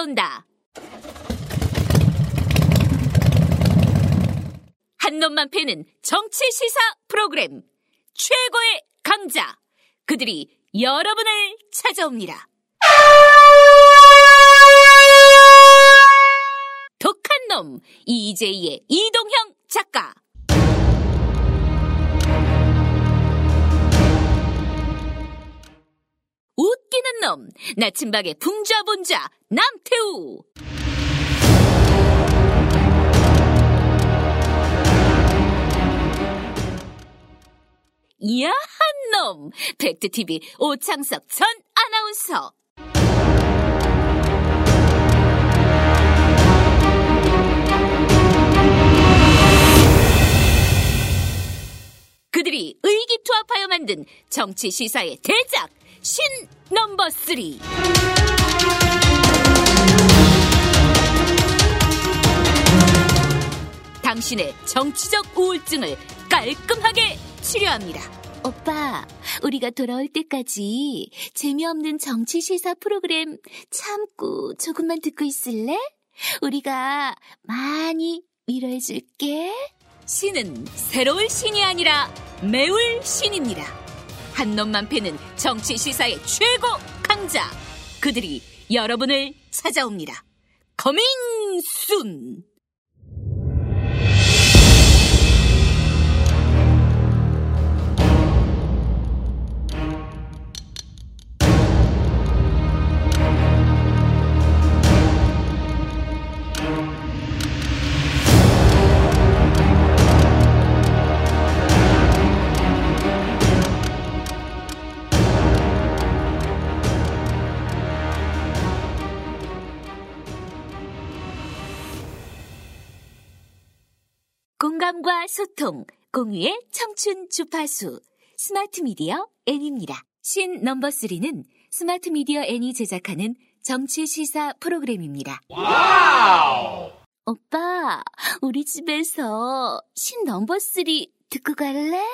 달려온다. 한 놈만 패는 정치 시사 프로그램 최고의 강자 그들이 여러분을 찾아옵니다. 독한 놈 이재희의 이동형 작가 놈. 나침박의 풍자본자 남태우. 야한 놈. 팩트TV 오창석 전 아나운서. 그들이 의기투합하여 만든 정치 시사의 대작 신 number three. 당신의 정치적 우울증을 깔끔하게 치료합니다. 오빠, 우리가 돌아올 때까지 재미없는 정치 시사 프로그램 참고 조금만 듣고 있을래? 우리가 많이 위로해줄게. 신은 새로울 신이 아니라 매울 신입니다. 한 놈만 패는 정치 시사의 최고 강자. 그들이 여러분을 찾아옵니다. coming soon! 공감과 소통, 공유의 청춘 주파수, 스마트 미디어 N입니다. 신 number 3는 스마트 미디어 N이 제작하는 정치 시사 프로그램입니다. 오빠, 우리 집에서 신 number 3 듣고 갈래?